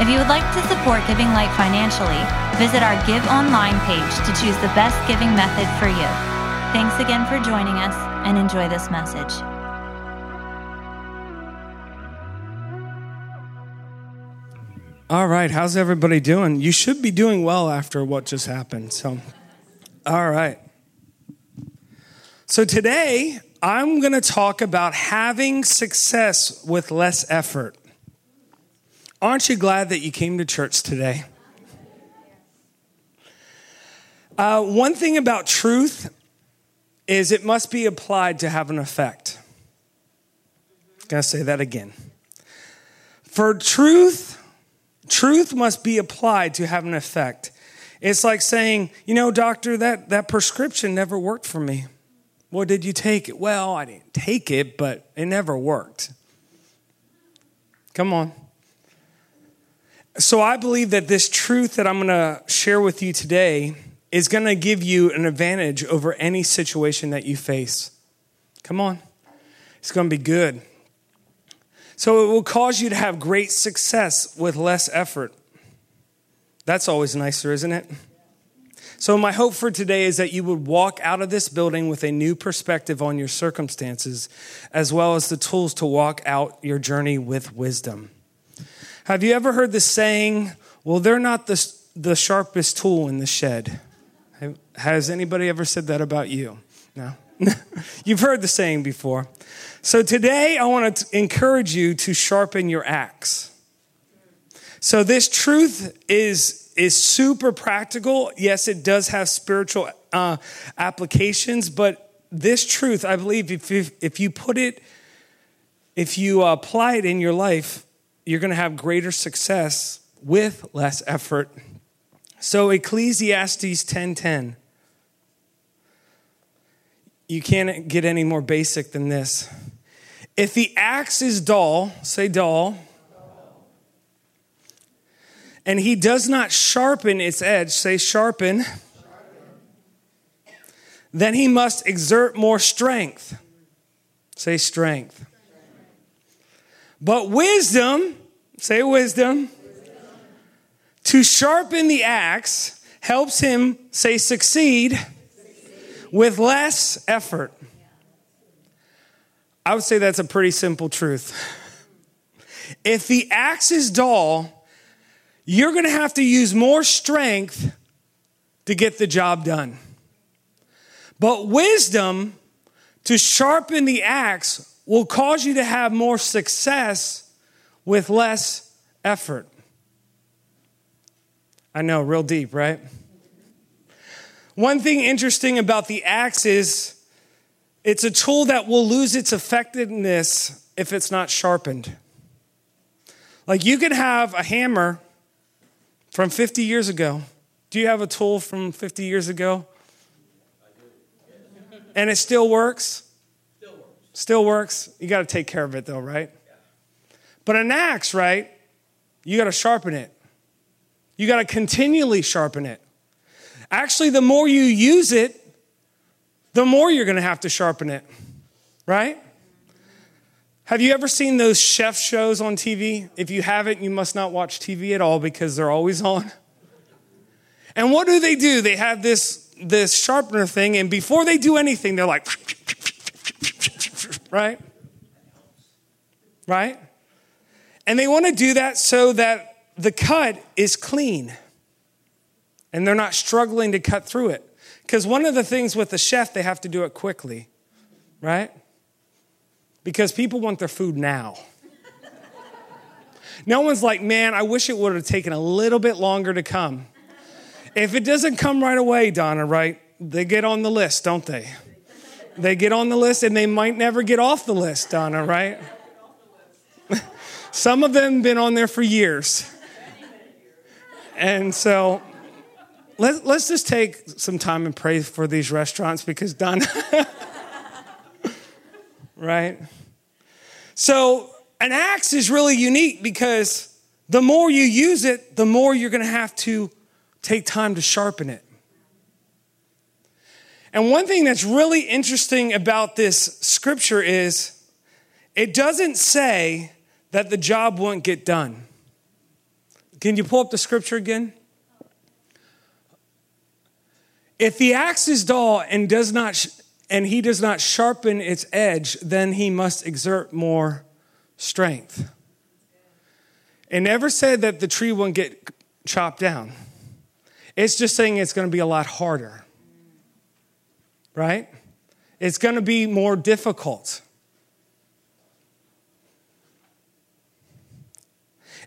If you would like to support Giving Light financially, visit our Give Online page to choose the best giving method for you. Thanks again for joining us and enjoy this message. All right, how's everybody doing? You should be doing well after what just happened. So, all right. So, today I'm going to talk about having success with less effort. Aren't you glad that you came to church today? Uh, one thing about truth is it must be applied to have an effect. I'm going to say that again. For truth, truth must be applied to have an effect. It's like saying, you know, doctor, that, that prescription never worked for me. Well, did you take it? Well, I didn't take it, but it never worked. Come on. So I believe that this truth that I'm going to share with you today is going to give you an advantage over any situation that you face. Come on. It's going to be good. So it will cause you to have great success with less effort. That's always nicer, isn't it? So, my hope for today is that you would walk out of this building with a new perspective on your circumstances, as well as the tools to walk out your journey with wisdom. Have you ever heard the saying, well, they're not the, the sharpest tool in the shed? Has anybody ever said that about you? No? You've heard the saying before. So today I want to encourage you to sharpen your axe. So this truth is, is super practical. Yes, it does have spiritual uh, applications, but this truth, I believe, if if you put it, if you apply it in your life, you're going to have greater success with less effort. So Ecclesiastes 10:10 You can't get any more basic than this. If the axe is dull, say dull, and he does not sharpen its edge, say sharpen, then he must exert more strength. Say strength. But wisdom, say wisdom, to sharpen the axe helps him, say, succeed with less effort. I would say that's a pretty simple truth. If the axe is dull, you're going to have to use more strength to get the job done. But wisdom to sharpen the axe will cause you to have more success with less effort. I know, real deep, right? One thing interesting about the axe is it's a tool that will lose its effectiveness if it's not sharpened. Like you can have a hammer from 50 years ago. Do you have a tool from 50 years ago? And it still works? Still works. You got to take care of it though, right? But an axe, right? You got to sharpen it. You got to continually sharpen it. Actually, the more you use it, the more you're going to have to sharpen it, right? Have you ever seen those chef shows on TV? If you haven't, you must not watch TV at all because they're always on. And what do they do? They have this, this sharpener thing, and before they do anything, they're like, right? Right? And they want to do that so that the cut is clean and they're not struggling to cut through it. Because one of the things with the chef, they have to do it quickly, right? Because people want their food now. no one's like, man, I wish it would have taken a little bit longer to come. If it doesn't come right away, Donna, right? They get on the list, don't they? They get on the list and they might never get off the list, Donna, right? Some of them been on there for years. And so let, let's just take some time and pray for these restaurants because Donna, right? So, an axe is really unique because the more you use it, the more you're going to have to take time to sharpen it. And one thing that's really interesting about this scripture is it doesn't say that the job won't get done. Can you pull up the scripture again? If the axe is dull and does not and he does not sharpen its edge, then he must exert more strength. It never said that the tree won't get chopped down. It's just saying it's going to be a lot harder. Right? It's going to be more difficult.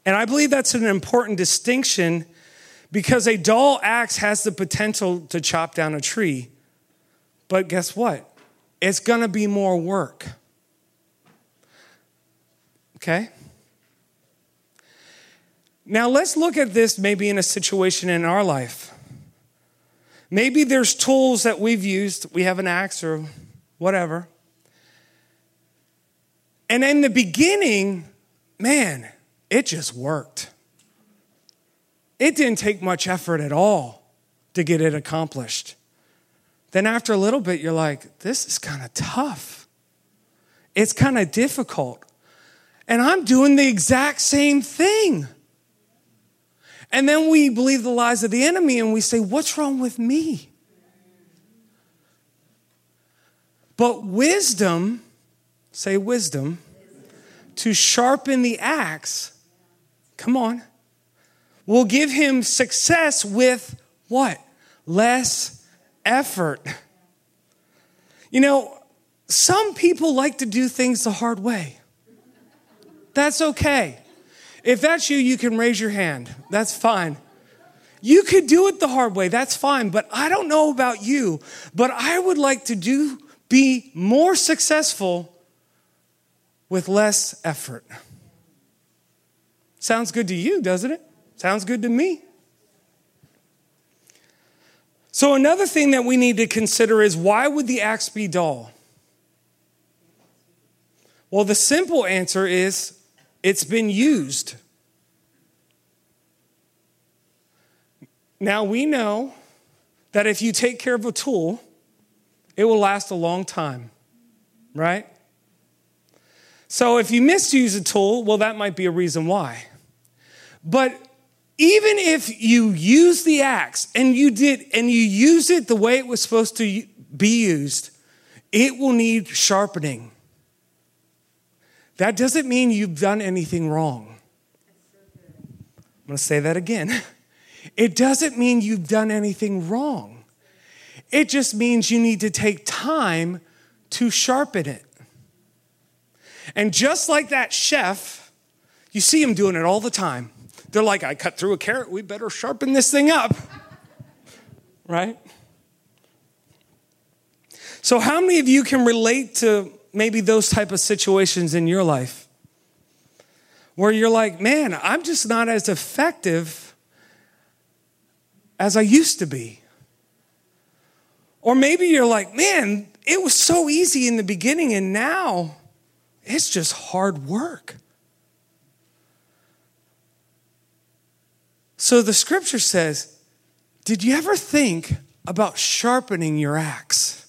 And I believe that's an important distinction because a dull axe has the potential to chop down a tree. But guess what? It's going to be more work. Okay? Now let's look at this maybe in a situation in our life. Maybe there's tools that we've used, we have an axe or whatever. And in the beginning, man, it just worked. It didn't take much effort at all to get it accomplished. Then, after a little bit, you're like, this is kind of tough. It's kind of difficult. And I'm doing the exact same thing. And then we believe the lies of the enemy and we say, What's wrong with me? But wisdom, say wisdom, to sharpen the axe Come on. Will give him success with what? Less effort. You know, some people like to do things the hard way. That's okay. If that's you, you can raise your hand. That's fine. You could do it the hard way. That's fine. But I don't know about you, but I would like to do be more successful with less effort. Sounds good to you, doesn't it? Sounds good to me. So, another thing that we need to consider is why would the axe be dull? Well, the simple answer is it's been used. Now, we know that if you take care of a tool, it will last a long time, right? So, if you misuse a tool, well, that might be a reason why. But even if you use the axe and you did and you use it the way it was supposed to be used, it will need sharpening. That doesn't mean you've done anything wrong. I'm going to say that again. It doesn't mean you've done anything wrong. It just means you need to take time to sharpen it. And just like that chef, you see him doing it all the time. They're like, I cut through a carrot, we better sharpen this thing up. right? So, how many of you can relate to maybe those type of situations in your life? Where you're like, man, I'm just not as effective as I used to be. Or maybe you're like, man, it was so easy in the beginning and now it's just hard work. So the scripture says, Did you ever think about sharpening your axe?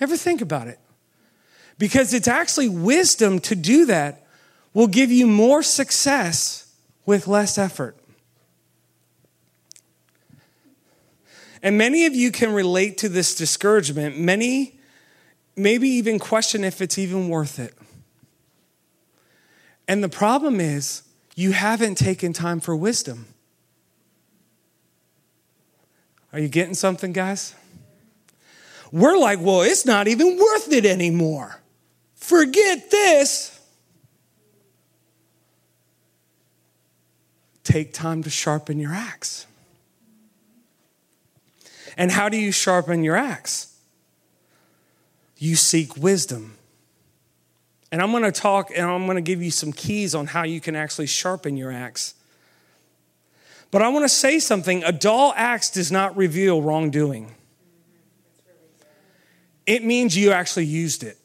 Ever think about it? Because it's actually wisdom to do that will give you more success with less effort. And many of you can relate to this discouragement. Many maybe even question if it's even worth it. And the problem is, you haven't taken time for wisdom. Are you getting something, guys? We're like, well, it's not even worth it anymore. Forget this. Take time to sharpen your axe. And how do you sharpen your axe? You seek wisdom. And I'm going to talk and I'm going to give you some keys on how you can actually sharpen your axe. But I want to say something a dull axe does not reveal wrongdoing, it means you actually used it.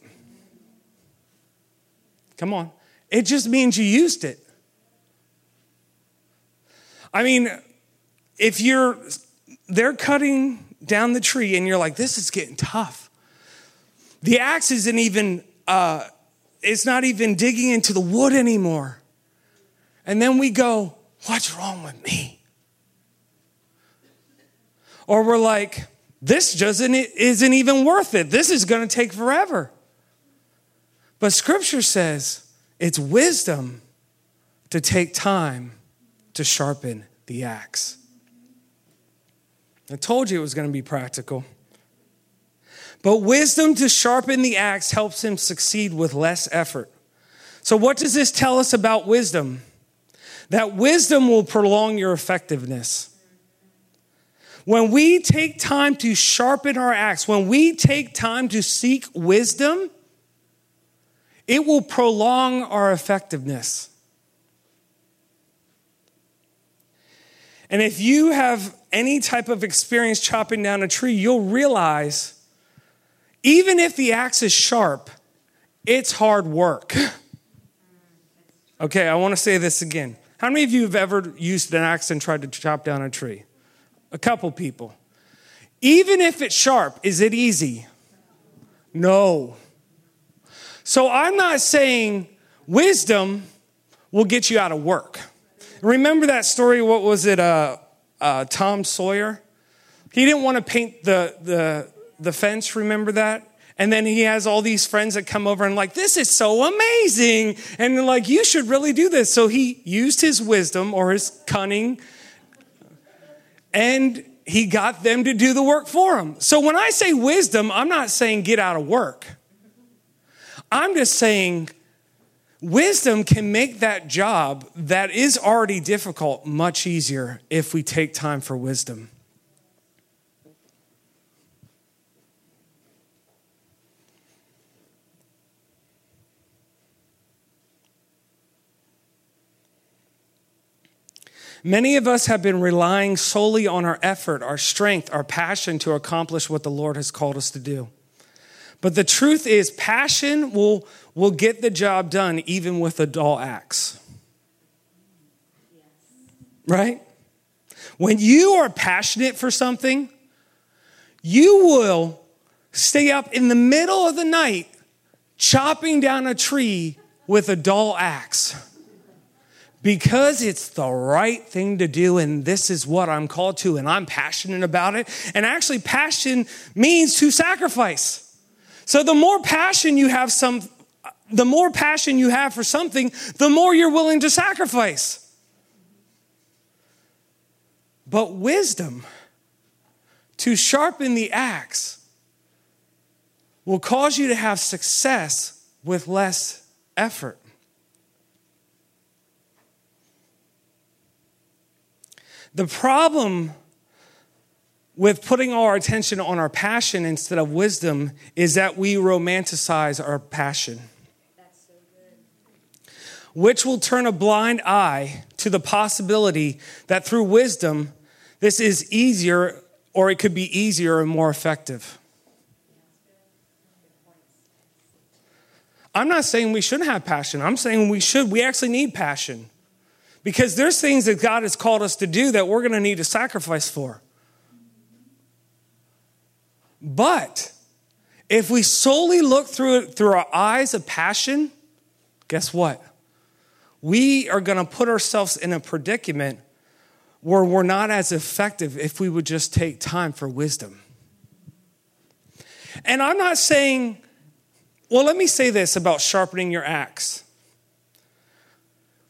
Come on. It just means you used it. I mean, if you're, they're cutting down the tree and you're like, this is getting tough. The axe isn't even, uh, it's not even digging into the wood anymore. And then we go, what's wrong with me? Or we're like, this doesn't, isn't even worth it. This is going to take forever. But scripture says it's wisdom to take time to sharpen the axe. I told you it was going to be practical. But wisdom to sharpen the axe helps him succeed with less effort. So, what does this tell us about wisdom? That wisdom will prolong your effectiveness. When we take time to sharpen our axe, when we take time to seek wisdom, it will prolong our effectiveness. And if you have any type of experience chopping down a tree, you'll realize even if the axe is sharp, it's hard work. Okay, I want to say this again. How many of you have ever used an axe and tried to chop down a tree? A couple people. Even if it's sharp, is it easy? No. So I'm not saying wisdom will get you out of work. Remember that story? What was it? Uh, uh, Tom Sawyer. He didn't want to paint the, the, the fence. Remember that? And then he has all these friends that come over and like, this is so amazing. And like, you should really do this. So he used his wisdom or his cunning and he got them to do the work for him. So when I say wisdom, I'm not saying get out of work. I'm just saying wisdom can make that job that is already difficult much easier if we take time for wisdom. Many of us have been relying solely on our effort, our strength, our passion to accomplish what the Lord has called us to do. But the truth is, passion will, will get the job done even with a dull axe. Right? When you are passionate for something, you will stay up in the middle of the night chopping down a tree with a dull axe because it's the right thing to do and this is what I'm called to and I'm passionate about it. And actually passion means to sacrifice. So the more passion you have some the more passion you have for something, the more you're willing to sacrifice. But wisdom to sharpen the axe will cause you to have success with less effort. The problem with putting all our attention on our passion instead of wisdom is that we romanticize our passion. Which will turn a blind eye to the possibility that through wisdom, this is easier, or it could be easier and more effective. I'm not saying we shouldn't have passion. I'm saying we should. We actually need passion. Because there's things that God has called us to do that we're going to need to sacrifice for. But if we solely look through through our eyes of passion, guess what? We are going to put ourselves in a predicament where we're not as effective if we would just take time for wisdom. And I'm not saying, well, let me say this about sharpening your axe.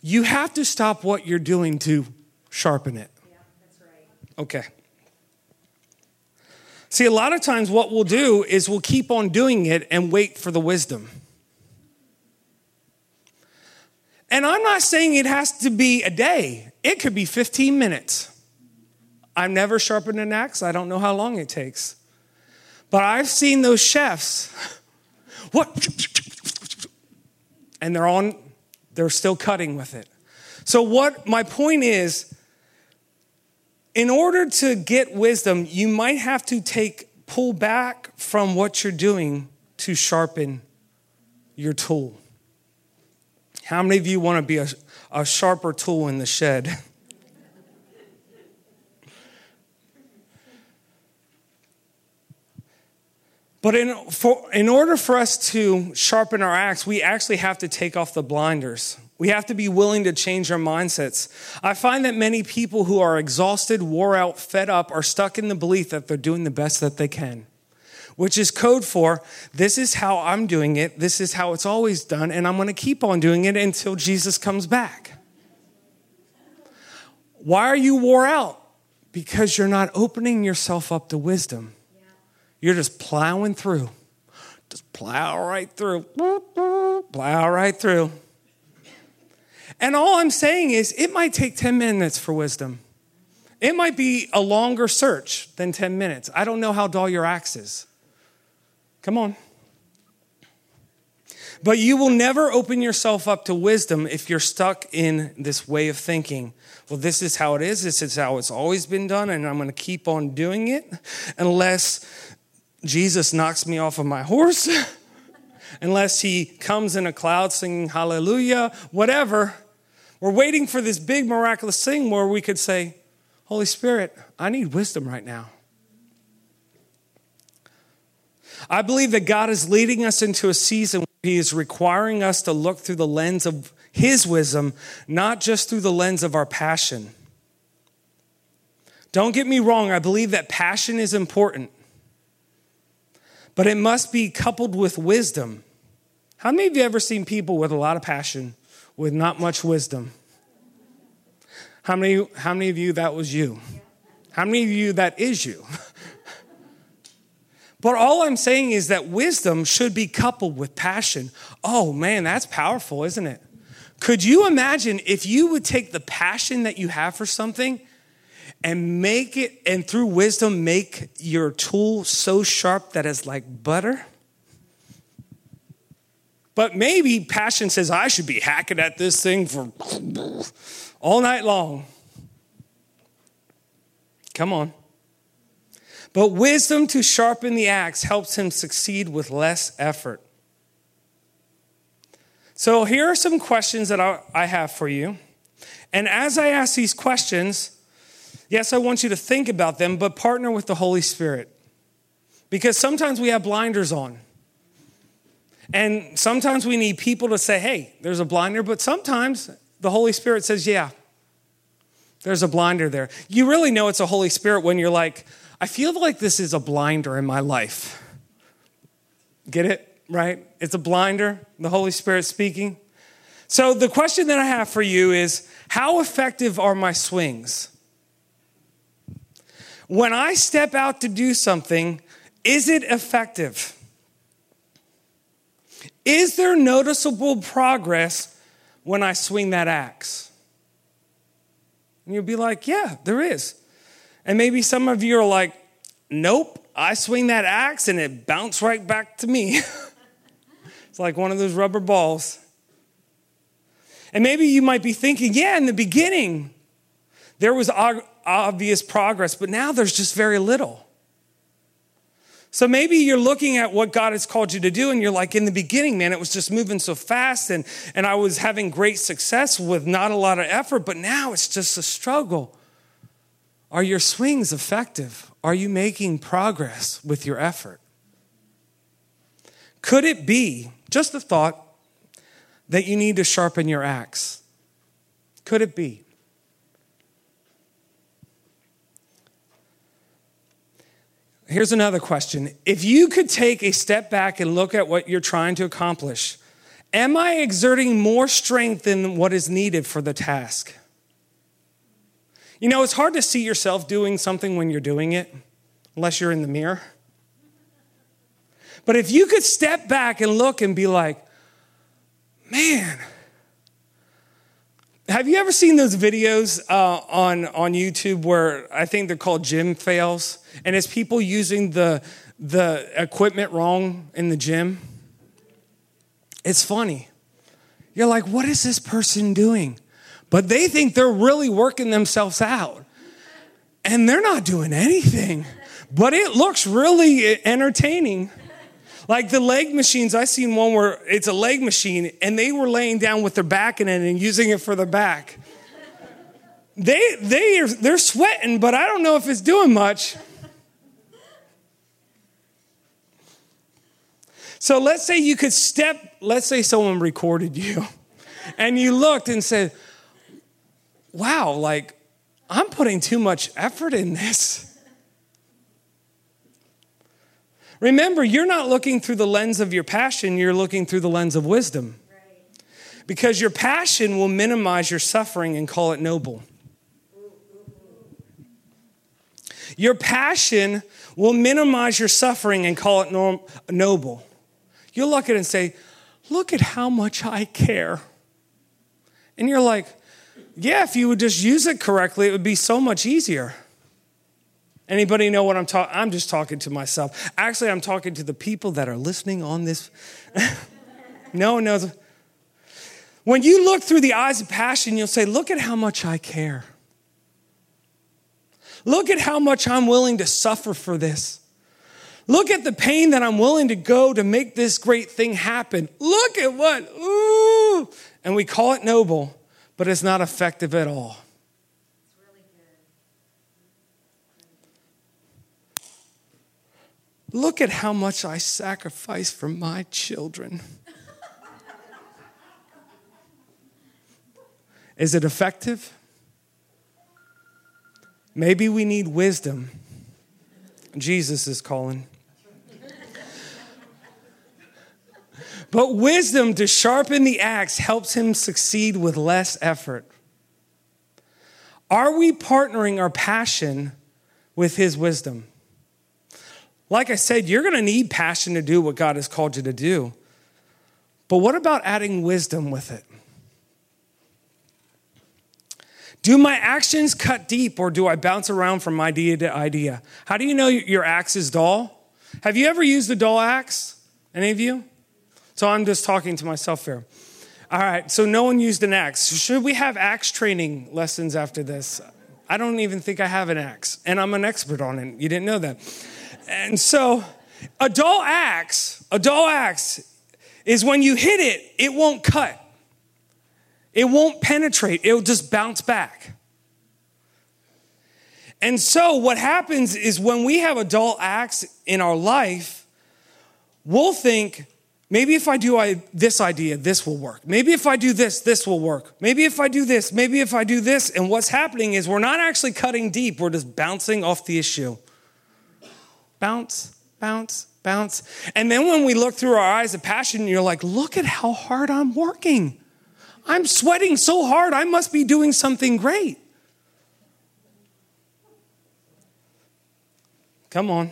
You have to stop what you're doing to sharpen it. Yeah, that's right. Okay. See, a lot of times what we'll do is we'll keep on doing it and wait for the wisdom. And I'm not saying it has to be a day, it could be 15 minutes. I've never sharpened an axe, I don't know how long it takes. But I've seen those chefs, what? And they're on they're still cutting with it. So, what my point is, in order to get wisdom, you might have to take pull back from what you're doing to sharpen your tool. How many of you want to be a, a sharper tool in the shed? But in, for, in order for us to sharpen our axe, we actually have to take off the blinders. We have to be willing to change our mindsets. I find that many people who are exhausted, wore out, fed up are stuck in the belief that they're doing the best that they can, which is code for this is how I'm doing it, this is how it's always done, and I'm going to keep on doing it until Jesus comes back. Why are you wore out? Because you're not opening yourself up to wisdom. You're just plowing through. Just plow right through. Plow right through. And all I'm saying is, it might take 10 minutes for wisdom. It might be a longer search than 10 minutes. I don't know how dull your axe is. Come on. But you will never open yourself up to wisdom if you're stuck in this way of thinking. Well, this is how it is. This is how it's always been done, and I'm going to keep on doing it unless Jesus knocks me off of my horse, unless he comes in a cloud singing hallelujah, whatever. We're waiting for this big miraculous thing where we could say, Holy Spirit, I need wisdom right now. I believe that God is leading us into a season where He is requiring us to look through the lens of His wisdom, not just through the lens of our passion. Don't get me wrong, I believe that passion is important but it must be coupled with wisdom. How many of you ever seen people with a lot of passion with not much wisdom? How many, how many of you that was you? How many of you that is you? but all I'm saying is that wisdom should be coupled with passion. Oh man, that's powerful, isn't it? Could you imagine if you would take the passion that you have for something and make it, and through wisdom, make your tool so sharp that it's like butter. But maybe passion says, I should be hacking at this thing for all night long. Come on. But wisdom to sharpen the axe helps him succeed with less effort. So here are some questions that I have for you. And as I ask these questions, Yes, I want you to think about them, but partner with the Holy Spirit. Because sometimes we have blinders on. And sometimes we need people to say, hey, there's a blinder, but sometimes the Holy Spirit says, yeah, there's a blinder there. You really know it's a Holy Spirit when you're like, I feel like this is a blinder in my life. Get it? Right? It's a blinder, the Holy Spirit speaking. So the question that I have for you is how effective are my swings? when I step out to do something, is it effective? Is there noticeable progress when I swing that axe? And you'll be like, yeah, there is. And maybe some of you are like, nope, I swing that axe and it bounced right back to me. it's like one of those rubber balls. And maybe you might be thinking, yeah, in the beginning, there was obvious progress, but now there's just very little. So maybe you're looking at what God has called you to do, and you're like, in the beginning, man, it was just moving so fast, and, and I was having great success with not a lot of effort, but now it's just a struggle. Are your swings effective? Are you making progress with your effort? Could it be, just a thought, that you need to sharpen your axe? Could it be? Here's another question. If you could take a step back and look at what you're trying to accomplish, am I exerting more strength than what is needed for the task? You know, it's hard to see yourself doing something when you're doing it, unless you're in the mirror. But if you could step back and look and be like, man, have you ever seen those videos uh, on, on YouTube where I think they're called gym fails? And it's people using the, the equipment wrong in the gym? It's funny. You're like, what is this person doing? But they think they're really working themselves out. and they're not doing anything, but it looks really entertaining. Like the leg machines, I seen one where it's a leg machine and they were laying down with their back in it and using it for their back. They, they are, they're sweating, but I don't know if it's doing much. So let's say you could step, let's say someone recorded you and you looked and said, wow, like I'm putting too much effort in this. Remember, you're not looking through the lens of your passion, you're looking through the lens of wisdom. Because your passion will minimize your suffering and call it noble. Your passion will minimize your suffering and call it norm- noble. You'll look at it and say, Look at how much I care. And you're like, Yeah, if you would just use it correctly, it would be so much easier. Anybody know what I'm talking? I'm just talking to myself. Actually, I'm talking to the people that are listening on this. no one knows. When you look through the eyes of passion, you'll say, Look at how much I care. Look at how much I'm willing to suffer for this. Look at the pain that I'm willing to go to make this great thing happen. Look at what, ooh. And we call it noble, but it's not effective at all. Look at how much I sacrifice for my children. Is it effective? Maybe we need wisdom. Jesus is calling. But wisdom to sharpen the axe helps him succeed with less effort. Are we partnering our passion with his wisdom? Like I said, you're going to need passion to do what God has called you to do. But what about adding wisdom with it? Do my actions cut deep or do I bounce around from idea to idea? How do you know your axe is dull? Have you ever used a dull axe? Any of you? So I'm just talking to myself here. All right, so no one used an axe. Should we have axe training lessons after this? I don't even think I have an axe, and I'm an expert on it. You didn't know that. And so, a dull axe, a dull axe is when you hit it, it won't cut. It won't penetrate. It'll just bounce back. And so, what happens is when we have a dull axe in our life, we'll think, maybe if I do I, this idea, this will work. Maybe if I do this, this will work. Maybe if I do this, maybe if I do this. And what's happening is we're not actually cutting deep, we're just bouncing off the issue bounce, bounce, bounce. And then when we look through our eyes of passion, you're like, look at how hard I'm working. I'm sweating so hard, I must be doing something great. Come on.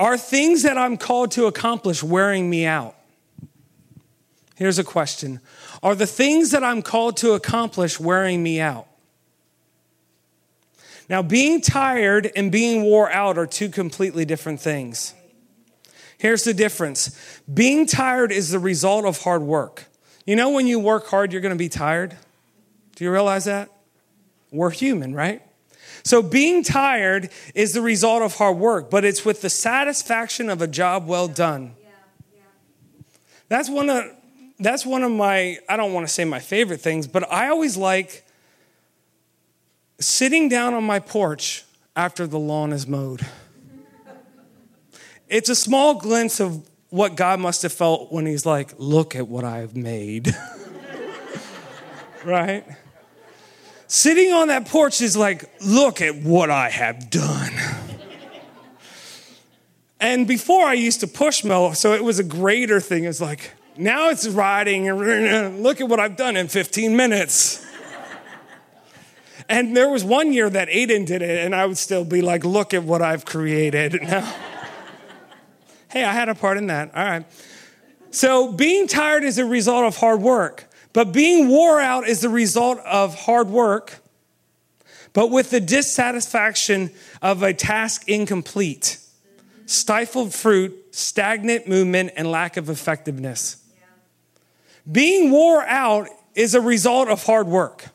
Are things that I'm called to accomplish wearing me out? Here's a question Are the things that I'm called to accomplish wearing me out? Now, being tired and being wore out are two completely different things. Here's the difference being tired is the result of hard work. You know, when you work hard, you're going to be tired? Do you realize that? We're human, right? So, being tired is the result of hard work, but it's with the satisfaction of a job well done. That's one of that's one of my I don't want to say my favorite things, but I always like sitting down on my porch after the lawn is mowed. It's a small glimpse of what God must have felt when He's like, Look at what I've made. right? Sitting on that porch is like, Look at what I have done. and before I used to push mow, so it was a greater thing. It's like, now it's riding look at what I've done in 15 minutes. And there was one year that Aiden did it, and I would still be like, look at what I've created. Now, hey, I had a part in that. All right. So being tired is a result of hard work, but being wore out is the result of hard work, but with the dissatisfaction of a task incomplete, stifled fruit, stagnant movement, and lack of effectiveness. Being wore out is a result of hard work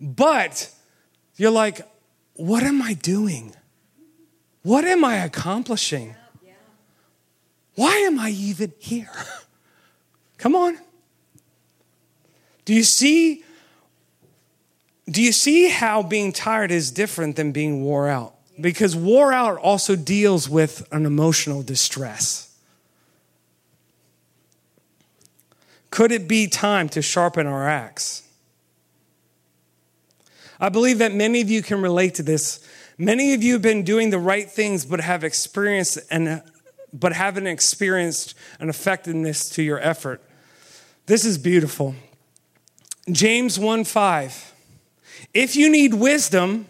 But you're like, what am I doing? What am I accomplishing? Why am I even here? Come on. Do you see do you see how being tired is different than being wore out? Because wore out also deals with an emotional distress. Could it be time to sharpen our axe? I believe that many of you can relate to this. Many of you have been doing the right things but have experienced and but haven't experienced an effectiveness to your effort. This is beautiful. James 1 5. If you need wisdom,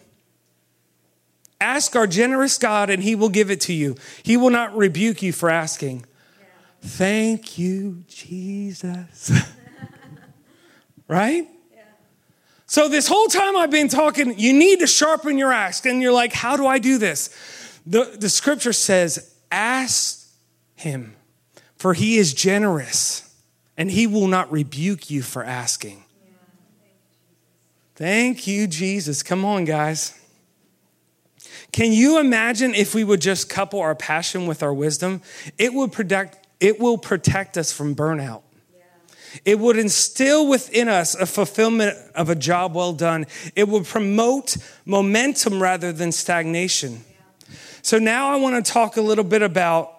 ask our generous God and he will give it to you. He will not rebuke you for asking. Thank you, Jesus. right? So, this whole time I've been talking, you need to sharpen your axe. And you're like, how do I do this? The, the scripture says, ask him, for he is generous and he will not rebuke you for asking. Thank you, Jesus. Come on, guys. Can you imagine if we would just couple our passion with our wisdom? It would protect, it will protect us from burnout. It would instill within us a fulfillment of a job well done. It would promote momentum rather than stagnation. So now I want to talk a little bit about.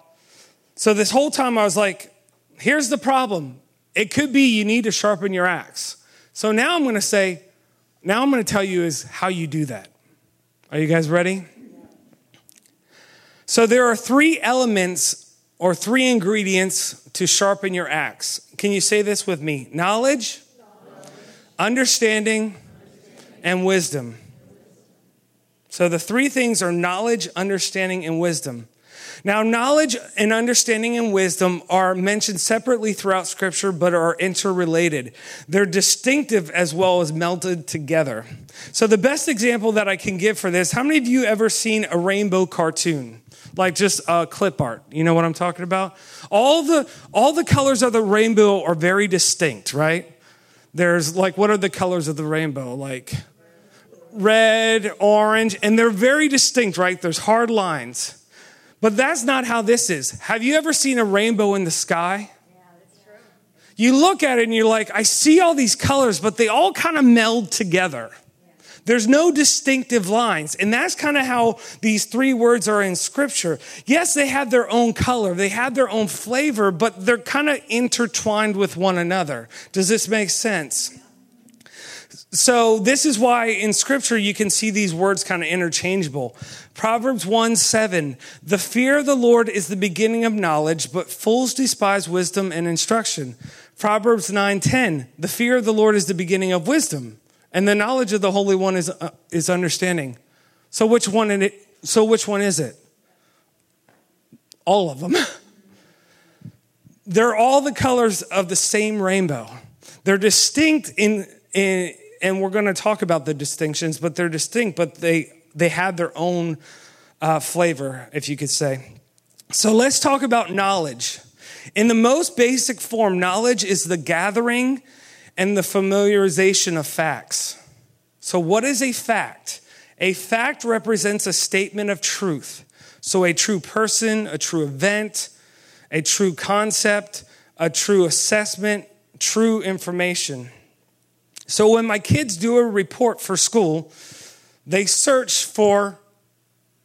So this whole time I was like, here's the problem. It could be you need to sharpen your axe. So now I'm going to say, now I'm going to tell you is how you do that. Are you guys ready? So there are three elements or three ingredients to sharpen your axe. Can you say this with me? Knowledge, understanding, and wisdom. So the three things are knowledge, understanding, and wisdom. Now, knowledge and understanding and wisdom are mentioned separately throughout Scripture, but are interrelated. They're distinctive as well as melted together. So, the best example that I can give for this how many of you ever seen a rainbow cartoon? Like just uh, clip art. You know what I'm talking about? All the, all the colors of the rainbow are very distinct, right? There's like, what are the colors of the rainbow? Like red, orange, and they're very distinct, right? There's hard lines. But that's not how this is. Have you ever seen a rainbow in the sky? Yeah, that's true. You look at it and you're like, I see all these colors, but they all kind of meld together. There's no distinctive lines. And that's kind of how these three words are in scripture. Yes, they have their own color, they have their own flavor, but they're kind of intertwined with one another. Does this make sense? So, this is why in scripture you can see these words kind of interchangeable. Proverbs 1 7, the fear of the Lord is the beginning of knowledge, but fools despise wisdom and instruction. Proverbs 9 10, the fear of the Lord is the beginning of wisdom, and the knowledge of the Holy One is, uh, is understanding. So, which one it, so which one is it? All of them. They're all the colors of the same rainbow. They're distinct in, in and we're going to talk about the distinctions, but they're distinct, but they, they have their own uh, flavor, if you could say. So let's talk about knowledge. In the most basic form, knowledge is the gathering and the familiarization of facts. So, what is a fact? A fact represents a statement of truth. So, a true person, a true event, a true concept, a true assessment, true information. So when my kids do a report for school, they search for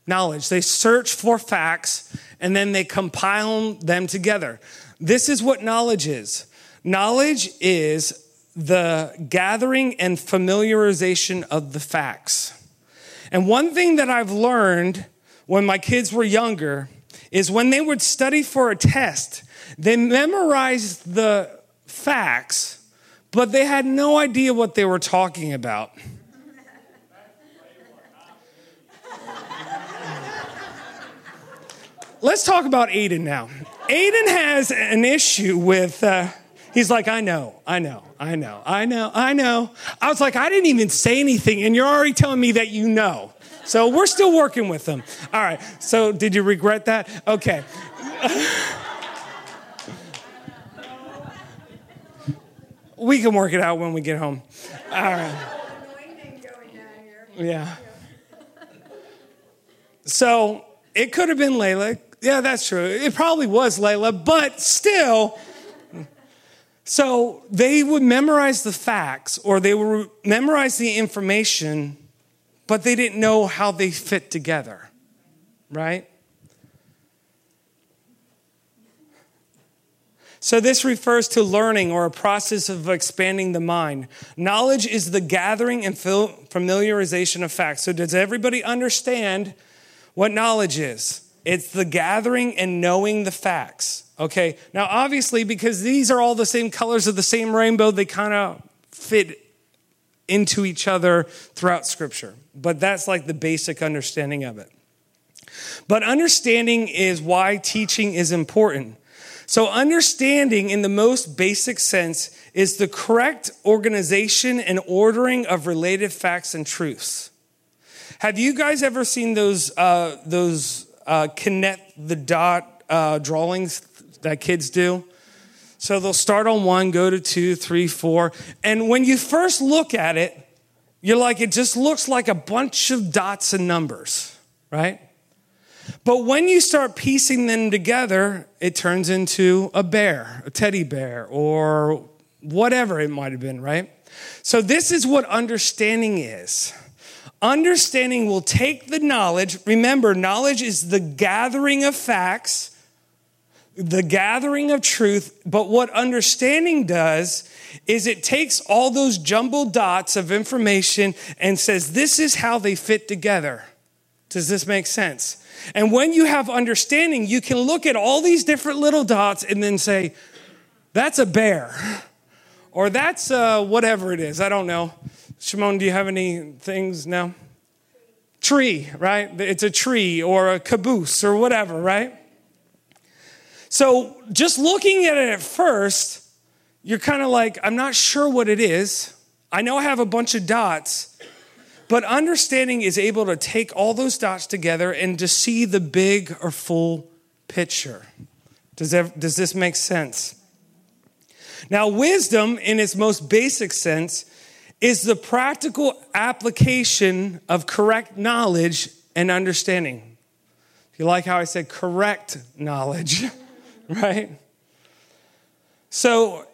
knowledge, they search for facts, and then they compile them together. This is what knowledge is knowledge is the gathering and familiarization of the facts. And one thing that I've learned when my kids were younger is when they would study for a test, they memorized the facts but they had no idea what they were talking about. Let's talk about Aiden now. Aiden has an issue with, uh, he's like, I know, I know, I know, I know, I know. I was like, I didn't even say anything, and you're already telling me that you know. So we're still working with them. All right, so did you regret that? Okay. we can work it out when we get home. All right. Yeah. So it could have been Layla. Yeah, that's true. It probably was Layla, but still. So they would memorize the facts or they would memorize the information, but they didn't know how they fit together, right? So, this refers to learning or a process of expanding the mind. Knowledge is the gathering and familiarization of facts. So, does everybody understand what knowledge is? It's the gathering and knowing the facts. Okay, now obviously, because these are all the same colors of the same rainbow, they kind of fit into each other throughout Scripture. But that's like the basic understanding of it. But understanding is why teaching is important. So, understanding in the most basic sense is the correct organization and ordering of related facts and truths. Have you guys ever seen those, uh, those uh, connect the dot uh, drawings that kids do? So they'll start on one, go to two, three, four. And when you first look at it, you're like, it just looks like a bunch of dots and numbers, right? But when you start piecing them together, it turns into a bear, a teddy bear, or whatever it might have been, right? So, this is what understanding is. Understanding will take the knowledge. Remember, knowledge is the gathering of facts, the gathering of truth. But what understanding does is it takes all those jumbled dots of information and says, this is how they fit together. Does this make sense? And when you have understanding, you can look at all these different little dots and then say, that's a bear. Or that's uh, whatever it is. I don't know. Shimon, do you have any things now? Tree, right? It's a tree or a caboose or whatever, right? So just looking at it at first, you're kind of like, I'm not sure what it is. I know I have a bunch of dots, but understanding is able to take all those dots together and to see the big or full picture. Does, that, does this make sense? Now, wisdom, in its most basic sense, is the practical application of correct knowledge and understanding. You like how I said correct knowledge, right? So,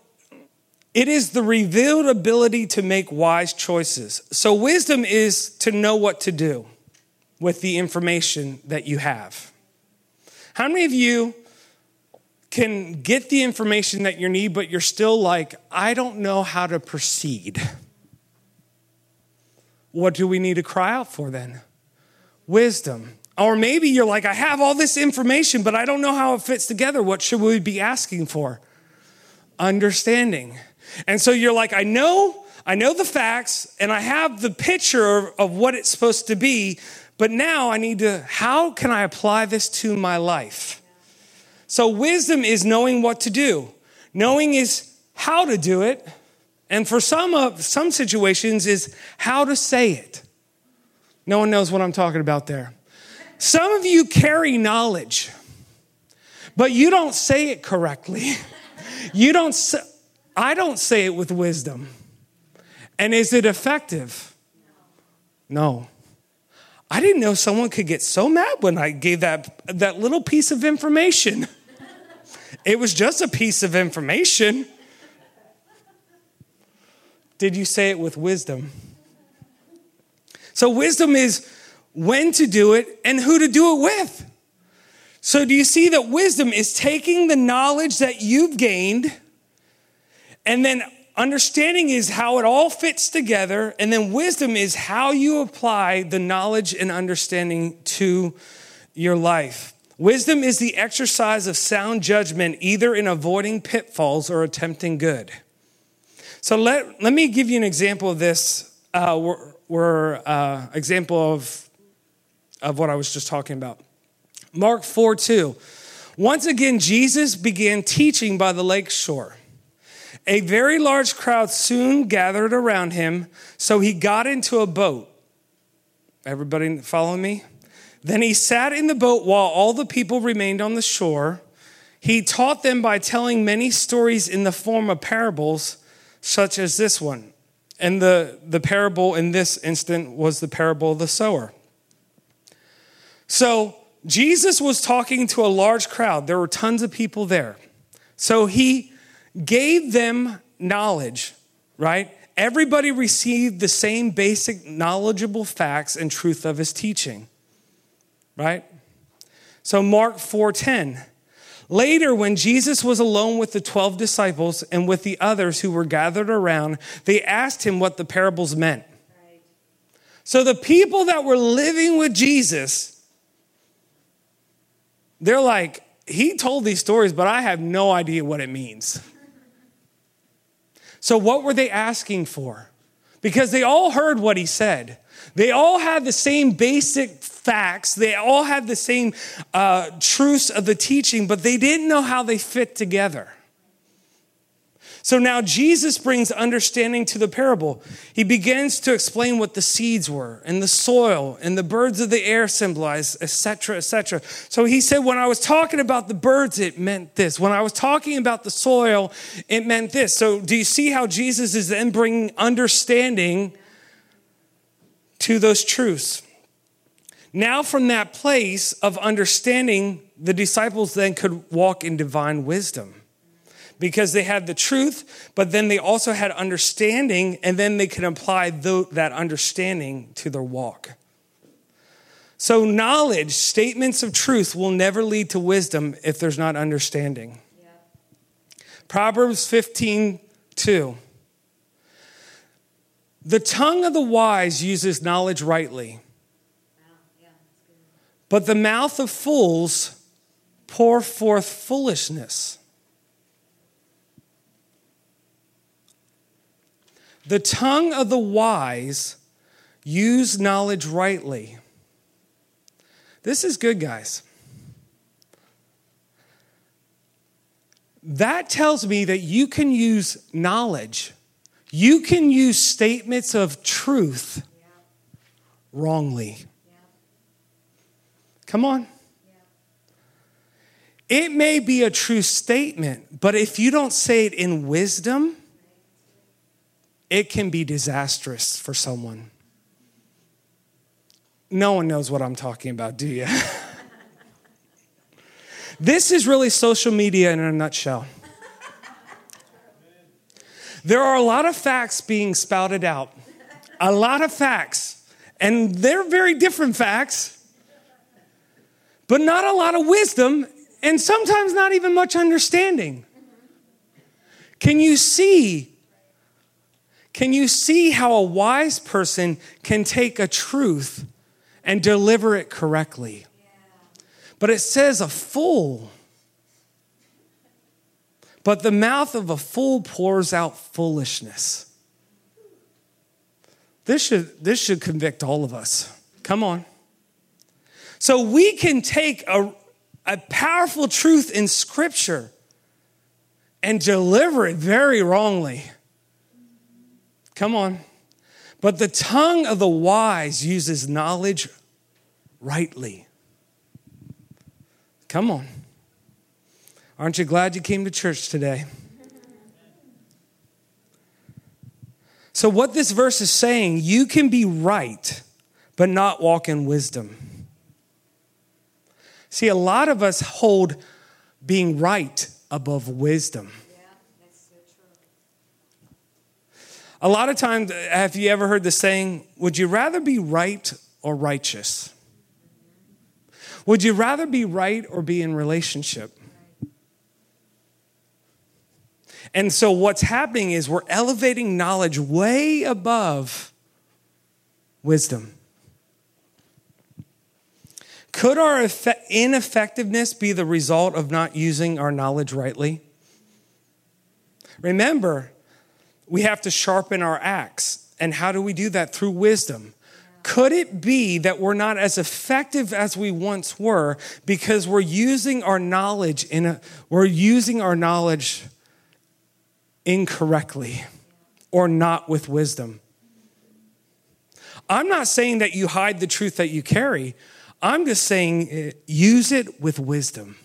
it is the revealed ability to make wise choices. So, wisdom is to know what to do with the information that you have. How many of you can get the information that you need, but you're still like, I don't know how to proceed? What do we need to cry out for then? Wisdom. Or maybe you're like, I have all this information, but I don't know how it fits together. What should we be asking for? Understanding. And so you're like, I know, I know the facts, and I have the picture of what it's supposed to be, but now I need to, how can I apply this to my life? So wisdom is knowing what to do. Knowing is how to do it. And for some of some situations is how to say it. No one knows what I'm talking about there. Some of you carry knowledge, but you don't say it correctly. You don't say, I don't say it with wisdom. And is it effective? No. I didn't know someone could get so mad when I gave that, that little piece of information. it was just a piece of information. Did you say it with wisdom? So, wisdom is when to do it and who to do it with. So, do you see that wisdom is taking the knowledge that you've gained? And then understanding is how it all fits together. And then wisdom is how you apply the knowledge and understanding to your life. Wisdom is the exercise of sound judgment, either in avoiding pitfalls or attempting good. So let, let me give you an example of this. Uh, uh, example of, of what I was just talking about. Mark 4 2. Once again, Jesus began teaching by the lake shore. A very large crowd soon gathered around him, so he got into a boat. Everybody following me? Then he sat in the boat while all the people remained on the shore. He taught them by telling many stories in the form of parables, such as this one. And the, the parable in this instant was the parable of the sower. So Jesus was talking to a large crowd. There were tons of people there. So he gave them knowledge, right? Everybody received the same basic knowledgeable facts and truth of his teaching, right? So Mark 4:10 Later, when Jesus was alone with the 12 disciples and with the others who were gathered around, they asked him what the parables meant. So the people that were living with Jesus, they're like, he told these stories, but I have no idea what it means. So, what were they asking for? Because they all heard what he said. They all had the same basic facts. They all had the same uh, truths of the teaching, but they didn't know how they fit together. So now Jesus brings understanding to the parable. He begins to explain what the seeds were and the soil and the birds of the air symbolize, etc., etc. So he said, when I was talking about the birds, it meant this. When I was talking about the soil, it meant this. So do you see how Jesus is then bringing understanding to those truths? Now, from that place of understanding, the disciples then could walk in divine wisdom because they had the truth, but then they also had understanding, and then they could apply that understanding to their walk. So, knowledge, statements of truth, will never lead to wisdom if there's not understanding. Yeah. Proverbs 15 2. The tongue of the wise uses knowledge rightly, but the mouth of fools pour forth foolishness. The tongue of the wise use knowledge rightly. This is good, guys. That tells me that you can use knowledge, you can use statements of truth wrongly. Come on. It may be a true statement, but if you don't say it in wisdom, it can be disastrous for someone. No one knows what I'm talking about, do you? this is really social media in a nutshell. There are a lot of facts being spouted out, a lot of facts, and they're very different facts, but not a lot of wisdom, and sometimes not even much understanding. Can you see can you see how a wise person can take a truth and deliver it correctly? But it says a fool. But the mouth of a fool pours out foolishness. This should, this should convict all of us. Come on. So we can take a, a powerful truth in Scripture and deliver it very wrongly. Come on. But the tongue of the wise uses knowledge rightly. Come on. Aren't you glad you came to church today? So, what this verse is saying, you can be right, but not walk in wisdom. See, a lot of us hold being right above wisdom. A lot of times, have you ever heard the saying, would you rather be right or righteous? Would you rather be right or be in relationship? And so, what's happening is we're elevating knowledge way above wisdom. Could our ineffectiveness be the result of not using our knowledge rightly? Remember, we have to sharpen our axe. And how do we do that? Through wisdom. Could it be that we're not as effective as we once were because we're using our knowledge in a, we're using our knowledge incorrectly or not with wisdom? I'm not saying that you hide the truth that you carry. I'm just saying uh, use it with wisdom.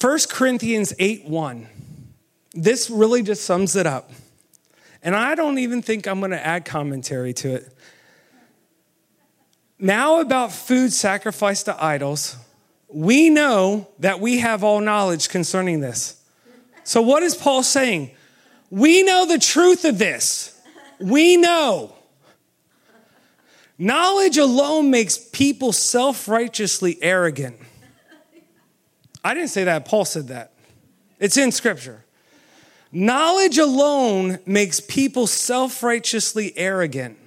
1 Corinthians 8 1. this really just sums it up. And I don't even think I'm going to add commentary to it. Now, about food sacrificed to idols, we know that we have all knowledge concerning this. So, what is Paul saying? We know the truth of this. We know. Knowledge alone makes people self righteously arrogant. I didn't say that, Paul said that. It's in scripture. Knowledge alone makes people self righteously arrogant.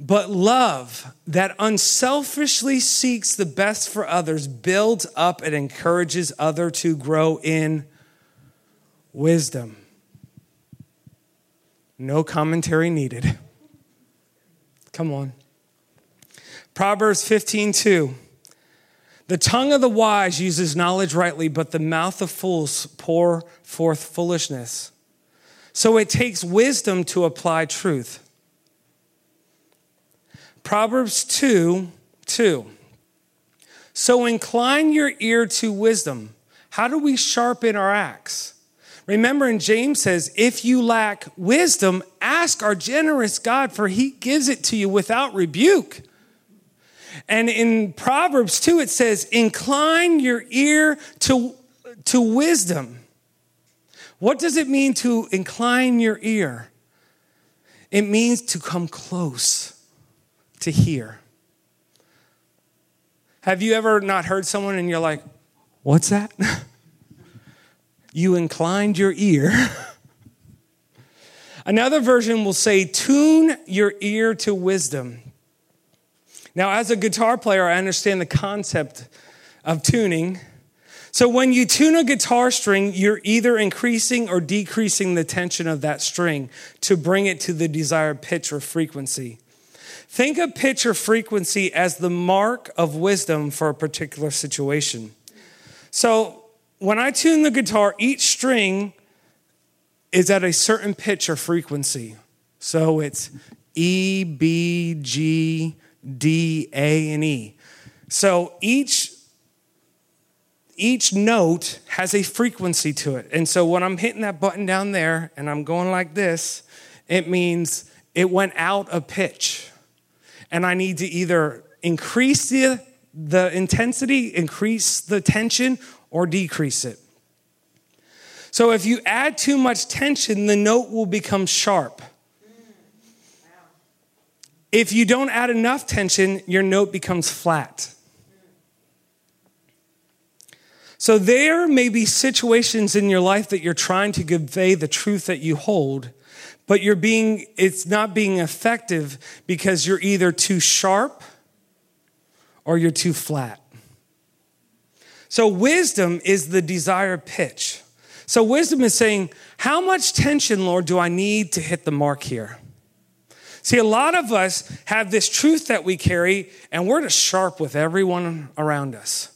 But love that unselfishly seeks the best for others builds up and encourages other to grow in wisdom. No commentary needed. Come on. Proverbs 15 2. The tongue of the wise uses knowledge rightly, but the mouth of fools pour forth foolishness. So it takes wisdom to apply truth. Proverbs 2 2. So incline your ear to wisdom. How do we sharpen our axe? Remember, in James says, if you lack wisdom, ask our generous God, for he gives it to you without rebuke. And in Proverbs 2, it says, incline your ear to, to wisdom. What does it mean to incline your ear? It means to come close, to hear. Have you ever not heard someone and you're like, what's that? you inclined your ear. Another version will say, tune your ear to wisdom. Now, as a guitar player, I understand the concept of tuning. So, when you tune a guitar string, you're either increasing or decreasing the tension of that string to bring it to the desired pitch or frequency. Think of pitch or frequency as the mark of wisdom for a particular situation. So, when I tune the guitar, each string is at a certain pitch or frequency. So, it's E, B, G, D, A, and E. So each each note has a frequency to it. And so when I'm hitting that button down there and I'm going like this, it means it went out of pitch. And I need to either increase the, the intensity, increase the tension, or decrease it. So if you add too much tension, the note will become sharp. If you don't add enough tension, your note becomes flat. So there may be situations in your life that you're trying to convey the truth that you hold, but you're being it's not being effective because you're either too sharp or you're too flat. So wisdom is the desired pitch. So wisdom is saying, how much tension, Lord, do I need to hit the mark here? See, a lot of us have this truth that we carry, and we're just sharp with everyone around us.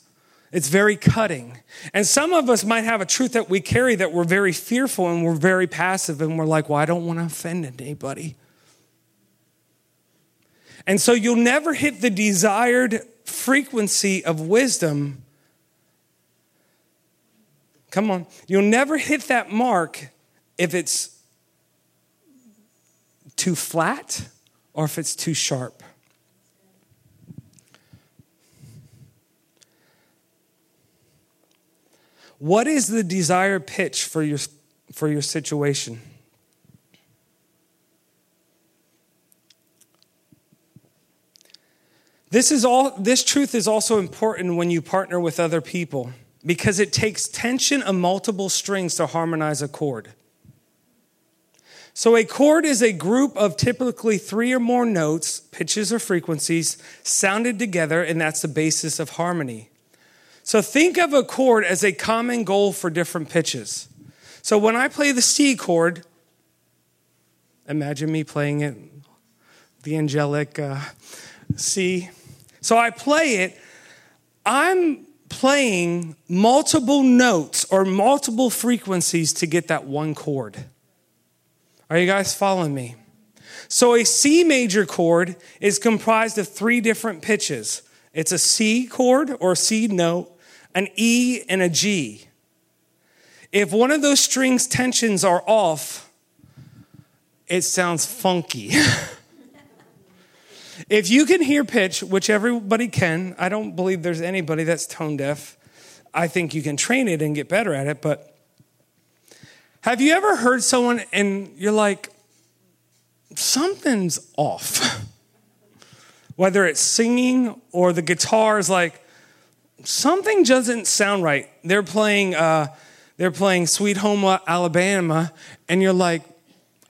It's very cutting. And some of us might have a truth that we carry that we're very fearful and we're very passive, and we're like, well, I don't want to offend anybody. And so you'll never hit the desired frequency of wisdom. Come on. You'll never hit that mark if it's too flat or if it's too sharp. What is the desired pitch for your, for your situation? This, is all, this truth is also important when you partner with other people because it takes tension of multiple strings to harmonize a chord. So, a chord is a group of typically three or more notes, pitches, or frequencies sounded together, and that's the basis of harmony. So, think of a chord as a common goal for different pitches. So, when I play the C chord, imagine me playing it, the angelic uh, C. So, I play it, I'm playing multiple notes or multiple frequencies to get that one chord. Are you guys following me? So, a C major chord is comprised of three different pitches it's a C chord or C note, an E, and a G. if one of those strings tensions are off, it sounds funky. if you can hear pitch, which everybody can, I don't believe there's anybody that's tone deaf. I think you can train it and get better at it, but have you ever heard someone and you're like, something's off? Whether it's singing or the guitar is like, something doesn't sound right. They're playing, uh, they're playing Sweet Home Alabama, and you're like,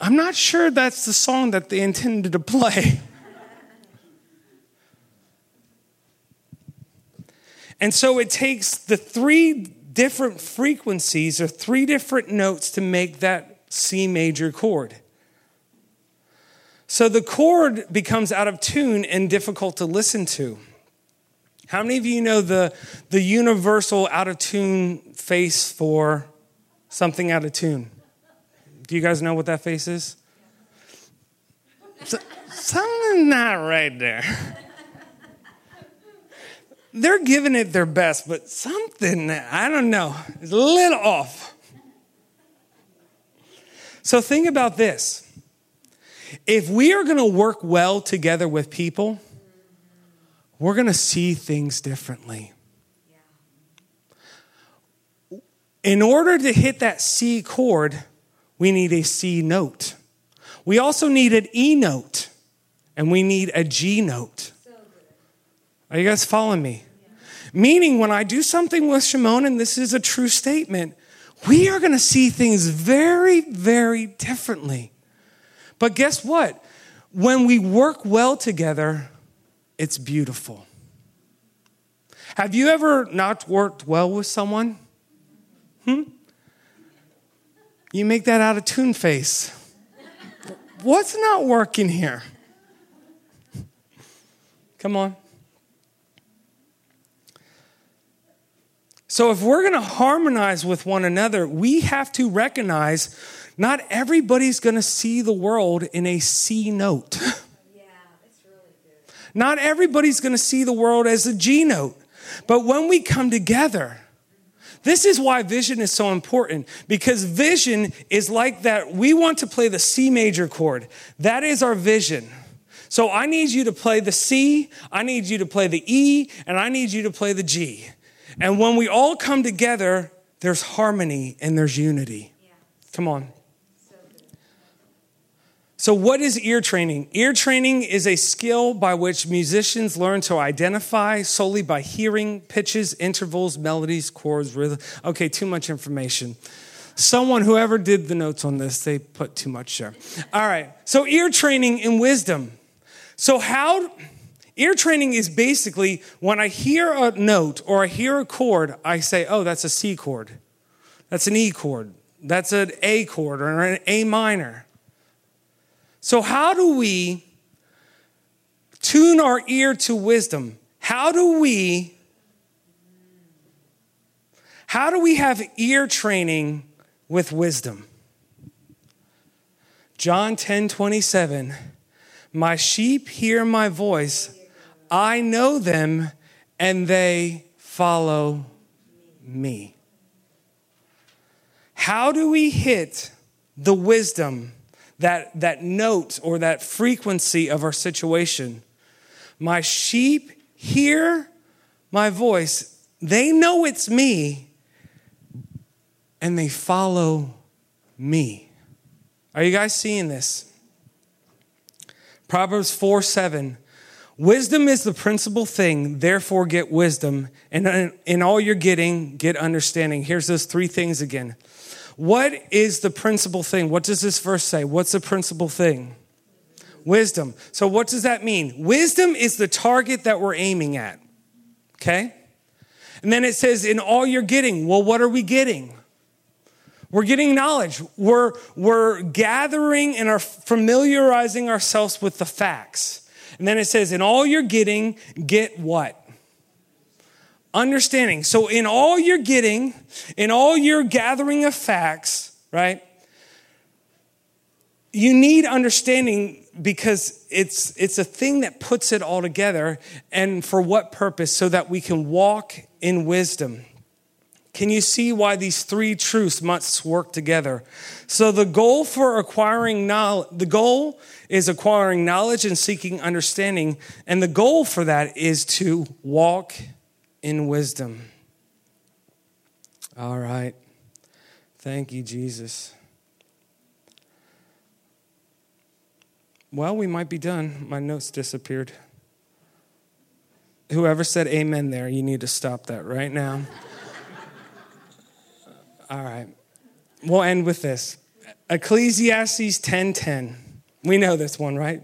I'm not sure that's the song that they intended to play. and so it takes the three different frequencies or three different notes to make that C major chord. So the chord becomes out of tune and difficult to listen to. How many of you know the, the universal out of tune face for something out of tune? Do you guys know what that face is? So, something's not right there. They're giving it their best, but something, I don't know, is a little off. So think about this. If we are going to work well together with people, we're going to see things differently. In order to hit that C chord, we need a C note. We also need an E note, and we need a G note. Are you guys following me? Meaning, when I do something with Shimon, and this is a true statement, we are going to see things very, very differently. But guess what? When we work well together, it's beautiful. Have you ever not worked well with someone? Hmm? You make that out of tune face. What's not working here? Come on. So, if we're going to harmonize with one another, we have to recognize not everybody's going to see the world in a C note. Yeah, that's really good. Not everybody's going to see the world as a G note. But when we come together, this is why vision is so important because vision is like that. We want to play the C major chord. That is our vision. So I need you to play the C, I need you to play the E, and I need you to play the G. And when we all come together, there's harmony and there's unity. Come on. So, what is ear training? Ear training is a skill by which musicians learn to identify solely by hearing pitches, intervals, melodies, chords, rhythm. Okay, too much information. Someone, whoever did the notes on this, they put too much there. All right, so ear training in wisdom. So, how ear training is basically when I hear a note or I hear a chord, I say, oh, that's a C chord, that's an E chord, that's an A chord or an A minor. So, how do we tune our ear to wisdom? How do we how do we have ear training with wisdom? John 10 27. My sheep hear my voice. I know them and they follow me. How do we hit the wisdom that, that note or that frequency of our situation. My sheep hear my voice, they know it's me, and they follow me. Are you guys seeing this? Proverbs 4 7. Wisdom is the principal thing, therefore get wisdom. And uh, in all you're getting, get understanding. Here's those three things again what is the principal thing? What does this verse say? What's the principal thing? Wisdom. So, what does that mean? Wisdom is the target that we're aiming at. Okay? And then it says, in all you're getting. Well, what are we getting? We're getting knowledge. We're, we're gathering and are familiarizing ourselves with the facts. And then it says, in all you're getting, get what? understanding. So, in all you're getting, in all your gathering of facts, right, you need understanding because it's, it's a thing that puts it all together. And for what purpose? So that we can walk in wisdom. Can you see why these three truths must work together? So the goal for acquiring knowledge, the goal is acquiring knowledge and seeking understanding, and the goal for that is to walk in wisdom. All right. Thank you, Jesus. Well, we might be done. My notes disappeared. Whoever said amen there, you need to stop that right now. All right. We'll end with this. Ecclesiastes 10:10. We know this one, right?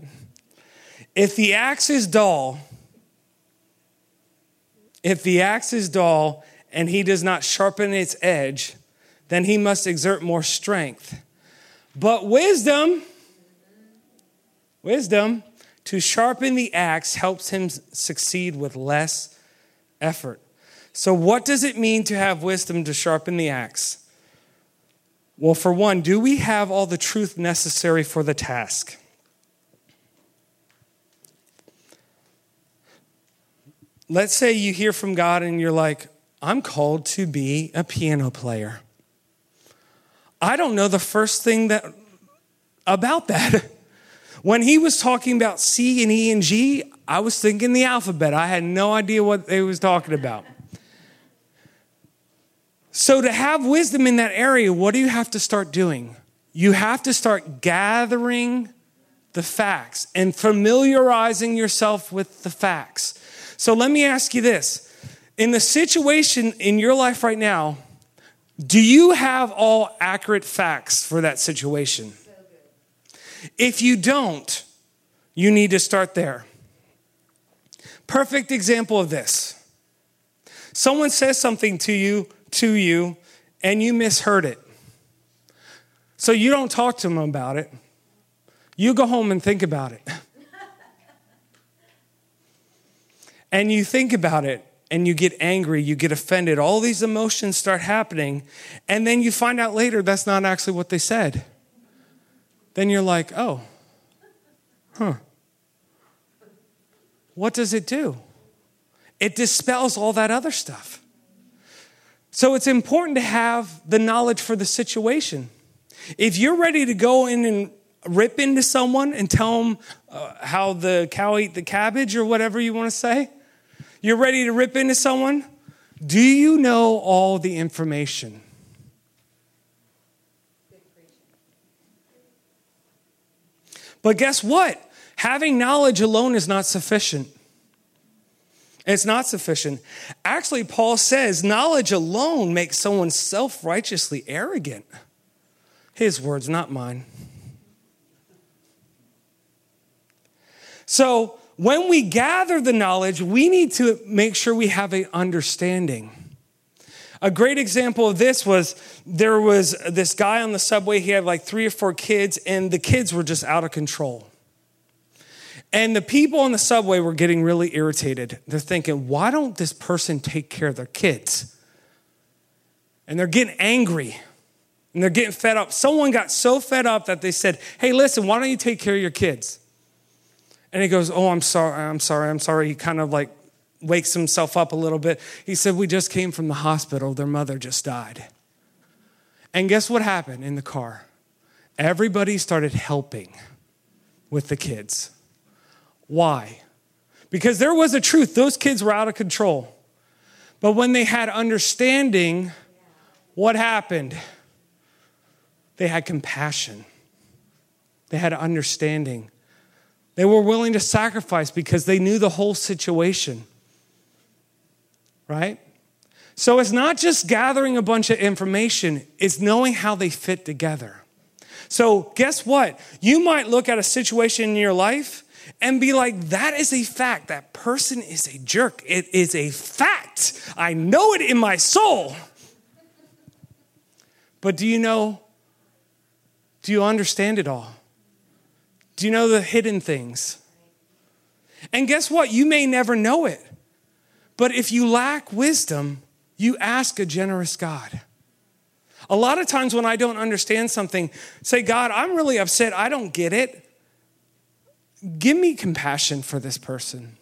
If the axe is dull, if the axe is dull and he does not sharpen its edge, then he must exert more strength. But wisdom, wisdom to sharpen the axe helps him succeed with less effort. So, what does it mean to have wisdom to sharpen the axe? Well, for one, do we have all the truth necessary for the task? Let's say you hear from God and you're like, I'm called to be a piano player. I don't know the first thing that about that. When he was talking about C and E and G, I was thinking the alphabet. I had no idea what they was talking about. So to have wisdom in that area, what do you have to start doing? You have to start gathering the facts and familiarizing yourself with the facts. So let me ask you this. In the situation in your life right now, do you have all accurate facts for that situation? If you don't, you need to start there. Perfect example of this. Someone says something to you, to you, and you misheard it. So you don't talk to them about it. You go home and think about it. and you think about it and you get angry, you get offended, all these emotions start happening, and then you find out later that's not actually what they said then you're like, oh, huh. What does it do? It dispels all that other stuff. So it's important to have the knowledge for the situation. If you're ready to go in and rip into someone and tell them uh, how the cow ate the cabbage or whatever you want to say, you're ready to rip into someone, do you know all the information? But guess what? Having knowledge alone is not sufficient. It's not sufficient. Actually, Paul says knowledge alone makes someone self righteously arrogant. His words, not mine. So, when we gather the knowledge, we need to make sure we have an understanding. A great example of this was there was this guy on the subway. He had like three or four kids, and the kids were just out of control. And the people on the subway were getting really irritated. They're thinking, why don't this person take care of their kids? And they're getting angry and they're getting fed up. Someone got so fed up that they said, hey, listen, why don't you take care of your kids? And he goes, oh, I'm sorry, I'm sorry, I'm sorry. He kind of like wakes himself up a little bit. He said, We just came from the hospital. Their mother just died. And guess what happened in the car? Everybody started helping with the kids. Why? Because there was a truth. Those kids were out of control. But when they had understanding, what happened? They had compassion, they had understanding. They were willing to sacrifice because they knew the whole situation right? So it's not just gathering a bunch of information, it's knowing how they fit together. So, guess what? You might look at a situation in your life and be like, that is a fact. That person is a jerk. It is a fact. I know it in my soul. But do you know? Do you understand it all? Do you know the hidden things? And guess what? You may never know it. But if you lack wisdom, you ask a generous God. A lot of times when I don't understand something, say, God, I'm really upset. I don't get it. Give me compassion for this person.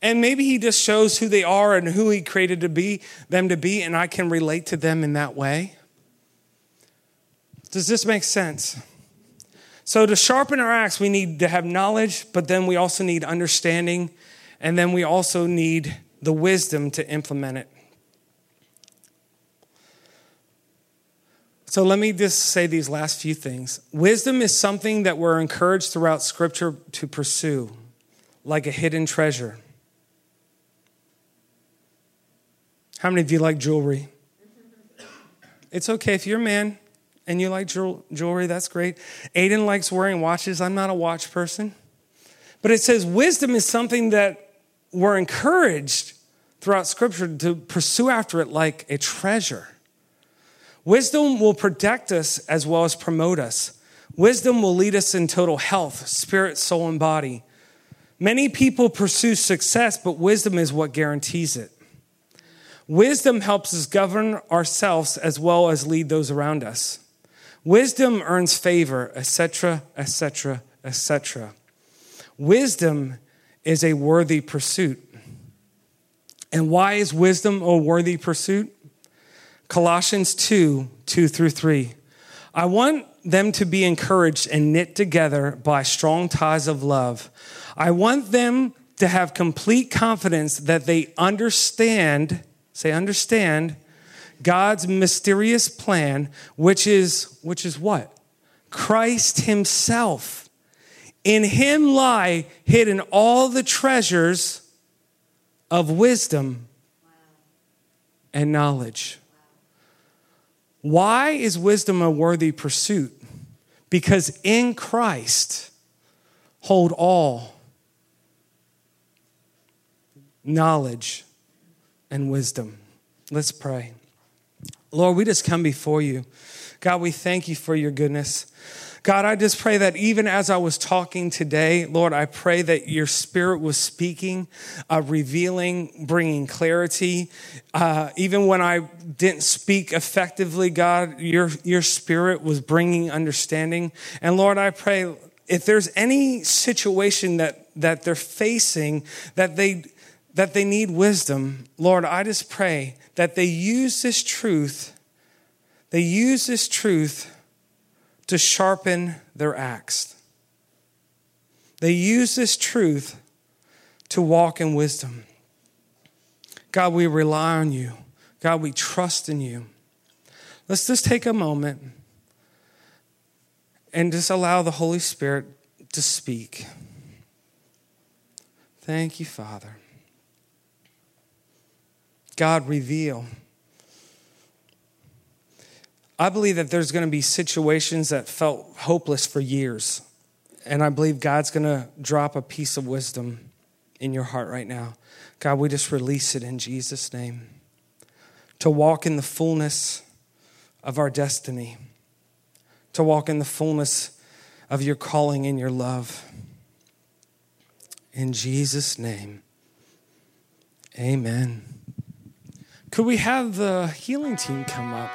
And maybe he just shows who they are and who he created to be them to be, and I can relate to them in that way. Does this make sense? So, to sharpen our axe, we need to have knowledge, but then we also need understanding, and then we also need the wisdom to implement it. So, let me just say these last few things. Wisdom is something that we're encouraged throughout Scripture to pursue, like a hidden treasure. How many of you like jewelry? It's okay if you're a man and you like jewelry, that's great. Aiden likes wearing watches. I'm not a watch person. But it says wisdom is something that we're encouraged throughout Scripture to pursue after it like a treasure. Wisdom will protect us as well as promote us. Wisdom will lead us in total health, spirit, soul, and body. Many people pursue success, but wisdom is what guarantees it. Wisdom helps us govern ourselves as well as lead those around us. Wisdom earns favor, etc., etc., etc. Wisdom is a worthy pursuit. And why is wisdom a worthy pursuit? Colossians 2 2 through 3. I want them to be encouraged and knit together by strong ties of love. I want them to have complete confidence that they understand, say, understand God's mysterious plan, which is, which is what? Christ Himself. In Him lie hidden all the treasures of wisdom and knowledge. Why is wisdom a worthy pursuit? Because in Christ hold all knowledge and wisdom. Let's pray. Lord, we just come before you. God, we thank you for your goodness. God, I just pray that even as I was talking today, Lord, I pray that your spirit was speaking, uh, revealing, bringing clarity. Uh, even when I didn't speak effectively, God, your, your spirit was bringing understanding. And Lord, I pray if there's any situation that, that they're facing that they, that they need wisdom, Lord, I just pray that they use this truth, they use this truth to sharpen their axe. They use this truth to walk in wisdom. God, we rely on you. God, we trust in you. Let's just take a moment and just allow the Holy Spirit to speak. Thank you, Father. God, reveal. I believe that there's going to be situations that felt hopeless for years. And I believe God's going to drop a piece of wisdom in your heart right now. God, we just release it in Jesus' name to walk in the fullness of our destiny, to walk in the fullness of your calling and your love. In Jesus' name, amen. Could we have the healing team come up?